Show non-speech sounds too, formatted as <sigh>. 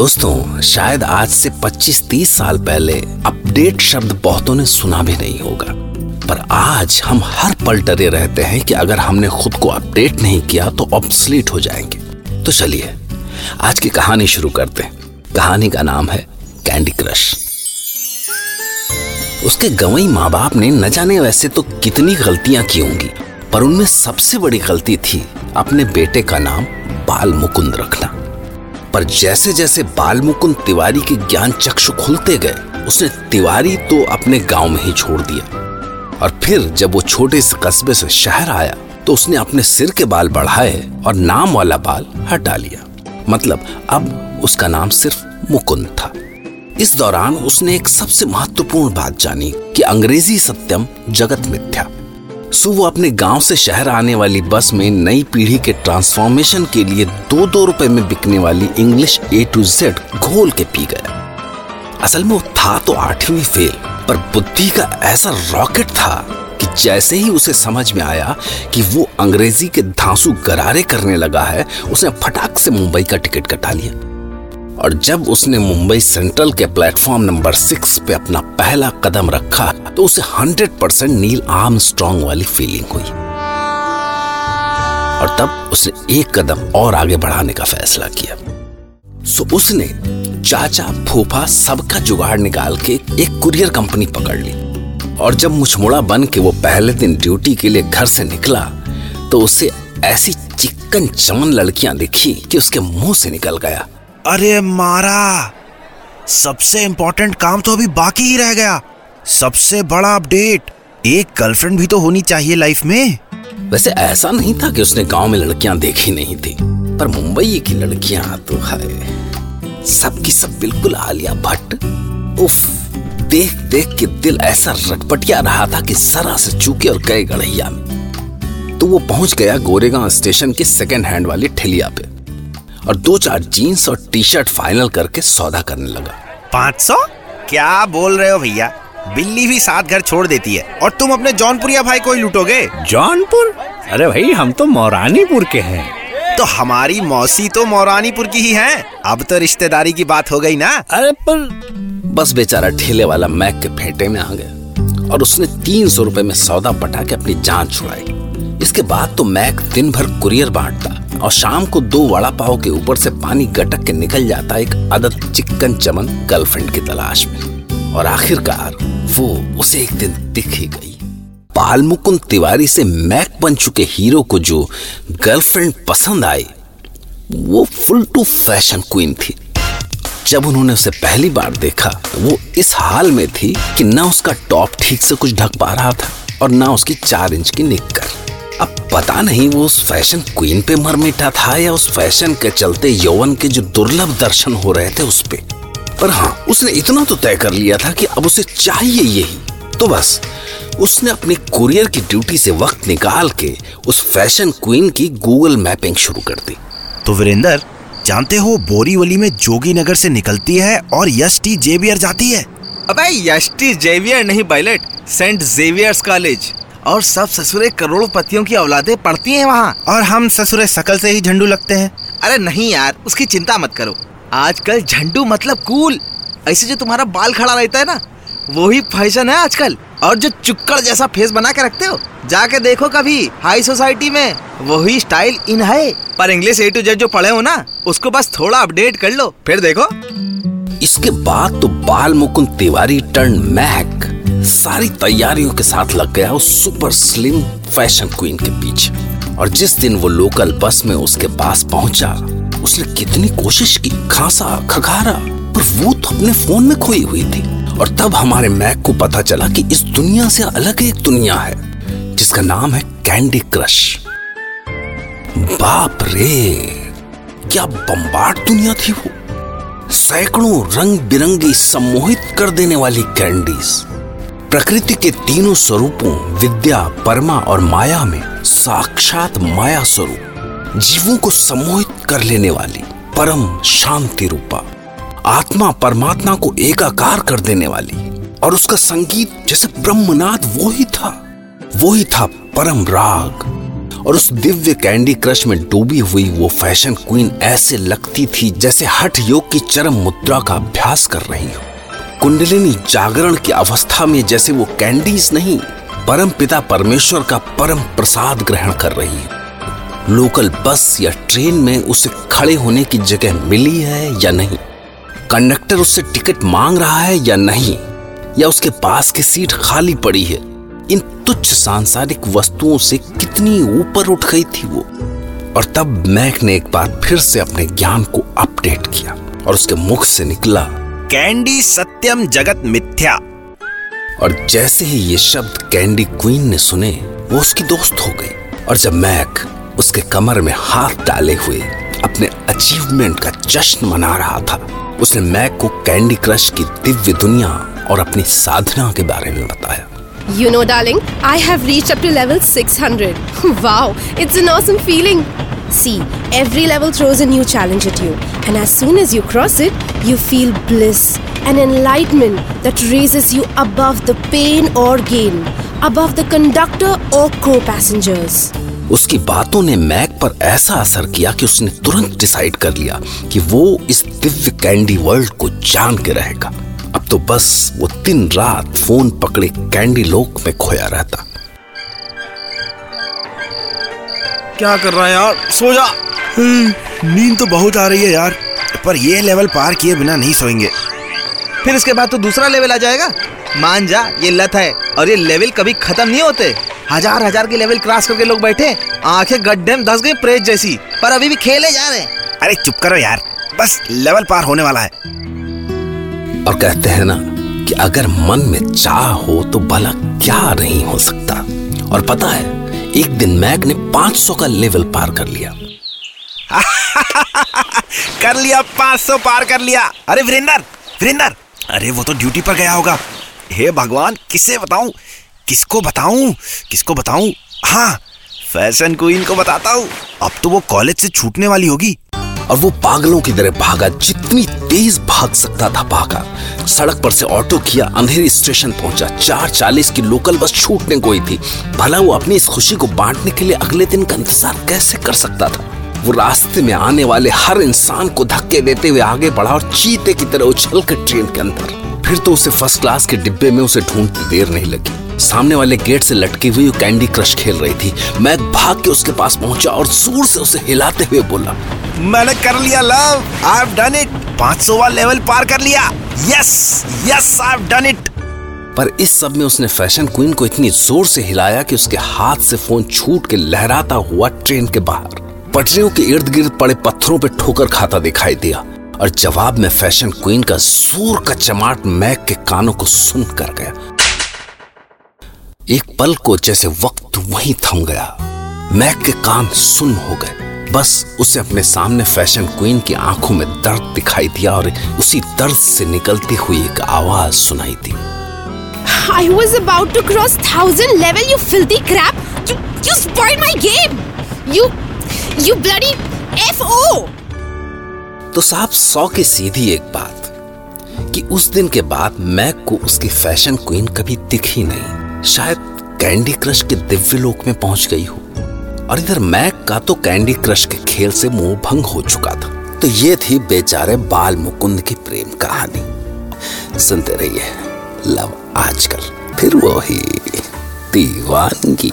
दोस्तों, शायद आज से 25-30 साल पहले अपडेट शब्द बहुतों ने सुना भी नहीं होगा। पर आज हम हर पल डरे रहते हैं कि अगर हमने खुद को अपडेट नहीं किया तो ऑब्सलीट हो जाएँगे। तो चलिए, आज की कहानी शुरू करते हैं। कहानी का नाम है कैंडी क्रश उसके गवई माँ बाप ने न जाने वैसे तो कितनी गलतियाँ की होंगी, पर उनमें सबसे बड़ी गलती थी अपने बेटे का नाम बाल मुकुंद रखना। पर जैसे जैसे बाल मुकुंद तिवारी के ज्ञान चक्षु खुलते गए, उसने तिवारी तो अपने गाँव में ही छोड़ दिया। और फिर जब वो छोटे से कस्बे से शहर आया तो उसने अपने सिर के बाल बढ़ाए और नाम वाला बाल हटा लिया। मतलब अब उसका नाम सिर्फ़ मुकुंद था। इस दौरान उसने एक सबसे महत्वपूर्ण बात जानी कि अंग्रेज़ी सत्यम जगत मिथ्या। सो वो अपने गाँव से शहर आने वाली बस में नई पीढ़ी के ट्रांसफॉर्मेशन के लिए दो दो रुपए में बिकने वाली इंग्लिश ए टू जेड घोल के पी गया असल में वो था तो आठवीं फेल पर बुद्धि का ऐसा रॉकेट था कि जैसे ही उसे समझ में आया कि वो अंग्रेज़ी के धांसू गरारे करने लगा है, उसने फटाक से मुंबई का टिकट कटा लिया। और जब उसने मुंबई सेंट्रल के प्लेटफॉर्म नंबर सिक्स पे अपना पहला कदम रखा तो उसे hundred percent Neil Armstrong वाली फीलिंग हुई। और तब उसने एक कदम और आगे बढ़ाने का फैसला किया। सो उसने चाचा फूफा सबका जुगाड़ निकाल के एक कुरियर कंपनी पकड़ ली। और जब मुछमुड़ा बन के वो पहले दिन ड्यूटी के लिए घर से निकला तो उसे ऐसी चिकन चमन लड़कियाँ दिखी कि उसके मुँह से निकल गया। अरे मारा। सबसे इम्पोर्टेंट काम तो अभी बाकी ही रह गया। सबसे बड़ा अपडेट एक गर्लफ्रेंड भी तो होनी चाहिए लाइफ में। वैसे ऐसा नहीं था कि उसने गाँव में लड़कियाँ देखी नहीं थी, पर मुंबई की लड़कियाँ तो है। सबकी सब बिल्कुल आलिया भट्ट। उफ, देख देख के दिल ऐसा रटपटिया रहा था कि सरा से चूके और गए गढ़िया में। तो वो पहुँच गया गोरेगांव स्टेशन के सेकेंड हैंड वाली ठेलिया पे। और दो चार जीन्स और टी शर्ट फाइनल करके सौदा करने लगा। पाँच सौ? क्या बोल रहे हो भैया? बिल्ली भी साथ घर छोड़ देती है और तुम अपने जौनपुरिया भाई को ही लूटोगे? जौनपुर? अरे भाई हम तो मौरानीपुर के हैं। तो हमारी मौसी तो मौरानीपुर की ही है। अब तो रिश्तेदारी की बात हो गई ना? अरे पर बस बेचारा ठेले वाला मैक के फेंटे में आ गया और उसने तीन सौ रूपए में सौदा पटा के अपनी जान छुड़ाई। इसके बाद तो मैक दिन भर कुरियर बांटता। और शाम को दो वड़ा पाव के ऊपर से पानी गटक के निकल जाता एक अदद चिकन चमन गर्लफ्रेंड की तलाश में। और आखिरकार वो उसे एक दिन दिख ही गई। पाल मुकुंद तिवारी से मैक बन चुके हीरो को जो गर्लफ्रेंड पसंद आई वो फुल टू फ़ैशन क्वीन थी। जब उन्होंने उसे पहली बार देखा, वो इस हाल में थी कि ना उसका टॉप ठीक से कुछ ढक पा रहा था और ना उसकी चार इंच की निक्कर। पता नहीं वो उस फ़ैशन क्वीन पे मर मिटा था या उस फ़ैशन के चलते यौवन के जो दुर्लभ दर्शन हो रहे थे उस पे। पर हाँ उसने इतना तो तय कर लिया था कि अब उसे चाहिए यही। तो बस उसने अपने कुरियर की ड्यूटी से वक्त निकाल के उस फ़ैशन क्वीन की गूगल मैपिंग शुरू कर दी। तो वीरेंद्र जानते हो बोरीवली में जोगी नगर से निकलती है और यश टी जेवियर जाती है? अबे यष्टी जेवियर नहीं पायलट। Saint Xavier's college. और सब ससुरे करोड़पतियों की औलादे पढ़ती हैं वहाँ। और हम ससुरे सकल से ही झंडू लगते हैं। अरे नहीं यार, उसकी चिंता मत करो। आजकल झंडू मतलब कूल। ऐसे जो तुम्हारा बाल खड़ा रहता है ना वही फ़ैशन है आजकल। और जो चुक्कड़ जैसा फेस बना के रखते हो, जाके देखो कभी, हाई सोसाइटी में। वही स्टाइल इन है। पर इंग्लिश ए टू जेड जो पढ़े हो ना, उसको बस थोड़ा अपडेट कर लो, फिर देखो। इसके बाद तो बाल मुकुंद तिवारी टर्न मैक सारी तैयारियों के साथ लग गया उस सुपर स्लिम फ़ैशन क्वीन के पीछे। और जिस दिन वो लोकल बस में उसके पास पहुँचा, उसने कितनी कोशिश की, खांसा खखारा पर वो तो अपने फ़ोन में खोई हुई थी। और तब हमारे मैक को पता चला कि इस दुनिया से अलग एक दुनिया है, जिसका नाम है कैंडी क्रश बाप रे, क्या बम्बाट दुनिया थी वो। सैकड़ों रंग बिरंगी सम्मोहित कर देने वाली कैंडीज प्रकृति के तीनों स्वरूपों, विद्या, परमा और माया में साक्षात माया स्वरूप, जीवों को सम्मोहित कर लेने वाली परम शांति रूपा, आत्मा परमात्मा को एकाकार कर देने वाली और उसका संगीत जैसे ब्रह्मनाद वो ही था, वो ही था परम राग। और उस दिव्य कैंडी क्रश में डूबी हुई वो फ़ैशन क्वीन ऐसे लगती थी जैसे हठ योग की चरम मुद्रा का अभ्यास कर रही हो। कुंडलिनी जागरण की अवस्था में जैसे वो कैंडीज नहीं, परम पिता परमेश्वर का परम प्रसाद ग्रहण कर रही है। लोकल बस या ट्रेन में उसे खड़े होने की जगह मिली है या नहीं? कंडक्टर उससे टिकट मांग रहा है या नहीं? या उसके पास की सीट खाली पड़ी है? इन तुच्छ सांसारिक वस्तुओं से कितनी ऊपर उठ गई थी वो? और तब मैक ने एक बार फिर से अपने ज्ञान को अपडेट किया और उसके मुख से निकला। कैंडी सत्यम जगत मिथ्या और जैसे ही ये शब्द कैंडी क्वीन ने सुने वो उसकी दोस्त हो गई और जब मैक उसके कमर में हाथ डाले हुए अपने अचीवमेंट का जश्न मना रहा था उसने मैक को कैंडी क्रश की दिव्य दुनिया और अपनी साधना के बारे में बताया You know, darling, I have reached up to level 600. <laughs> wow, it's an awesome feeling. See, every level throws a new challenge at you, and as soon as you cross it, you feel bliss and enlightenment that raises you above the pain or gain, above the conductor or co passengers. उसकी बातों ने Mac पर ऐसा असर किया कि उसने तुरंत डिसाइड कर लिया कि वो इस दिव्य कैंडी वर्ल्ड को जान के रहेगा अब तो बस वो दिन रात फ़ोन पकड़े कैंडी लोक में खोया रहता क्या कर रहा है यार? सो जा। हम्म, नींद तो बहुत आ रही है यार पर ये लेवल पार किए बिना नहीं सोएँगे। फिर इसके बाद तो दूसरा लेवल आ जाएगा। मान जा ये लत है और ये लेवल कभी खत्म नहीं होते। हज़ार हज़ार के लेवल क्रॉस करके लोग बैठे आँखें गड्ढे में धस गई प्रेत जैसी पर अभी भी खेले जा रहे अरे चुप करो यार बस लेवल पार होने वाला है। और कहते हैं ना कि अगर मन में चाह हो तो भला क्या नहीं हो सकता। और पता है एक दिन मैग ने 500 का लेवल पार कर लिया। <laughs> कर लिया 500 पार कर लिया। अरे वीरेंद्र वीरेंद्र, अरे वो तो ड्यूटी पर गया होगा। हे भगवान, किसे बताऊँ? किसको बताऊँ? किसको बताऊँ? हाँ फ़ैशन क्वीन को बताता हूँ। अब तो वो कॉलेज से छूटने वाली होगी। और वो पागलों की तरह भागा, जितनी तेज भाग सकता था भागा। सड़क पर से ऑटो किया, अंधेरी स्टेशन पहुँचा। चार चालीस की लोकल बस छूटने ही थी। भला वो अपनी इस खुशी को बांटने के लिए अगले दिन का इंतज़ार कैसे कर सकता था? वो रास्ते में आने वाले हर इंसान को धक्के देते हुए आगे बढ़ा और चीते की तरह उछल कर ट्रेन के अंदर। फिर तो उसे फ़र्स्ट क्लास के डिब्बे में उसे ढूंढती देर नहीं लगी। सामने वाले गेट से लटकी हुई कैंडी क्रश खेल रही थी। मैं भाग के उसके पास पहुँचा और ज़ोर से उसे हिलाते हुए बोला, मैंने कर लिया love I have done it 500 वाला लेवल पार कर लिया. Yes yes I have done it पर इस सब में उसने फ़ैशन क्वीन को इतनी ज़ोर से हिलाया कि उसके हाथ से फ़ोन छूट के लहराता हुआ ट्रेन के बाहर। पटरियों के इर्द गिर्द पड़े पत्थरों पे ठोकर खाता दिखाई दिया और जवाब में फ़ैशन क्वीन का ज़ोर का चमाट मैक के कानों को सुन कर गया। एक पल को जैसे वक्त वहीं थम गया मैक के कान सुन हो गए बस उसे अपने सामने फ़ैशन क्वीन की आँखों में दर्द दिखाई दिया और उसी दर्द से निकलती हुई एक आवाज़ सुनाई दी I was about to cross thousand level, you filthy crap! You you spoiled my game! You you bloody FO! तो साहब सौ की सीधी एक बात कि उस दिन के बाद मैक को उसकी फ़ैशन क्वीन कभी दिखी नहीं शायद कैंडी क्रश के दिव्य लोक में पहुँच गई हो। और इधर मैक का तो कैंडी क्रश के खेल से मोह भंग हो चुका था। तो ये थी बेचारे बाल मुकुंद की प्रेम कहानी। सुनते रहिए लव आजकल, फिर वो ही दीवानगी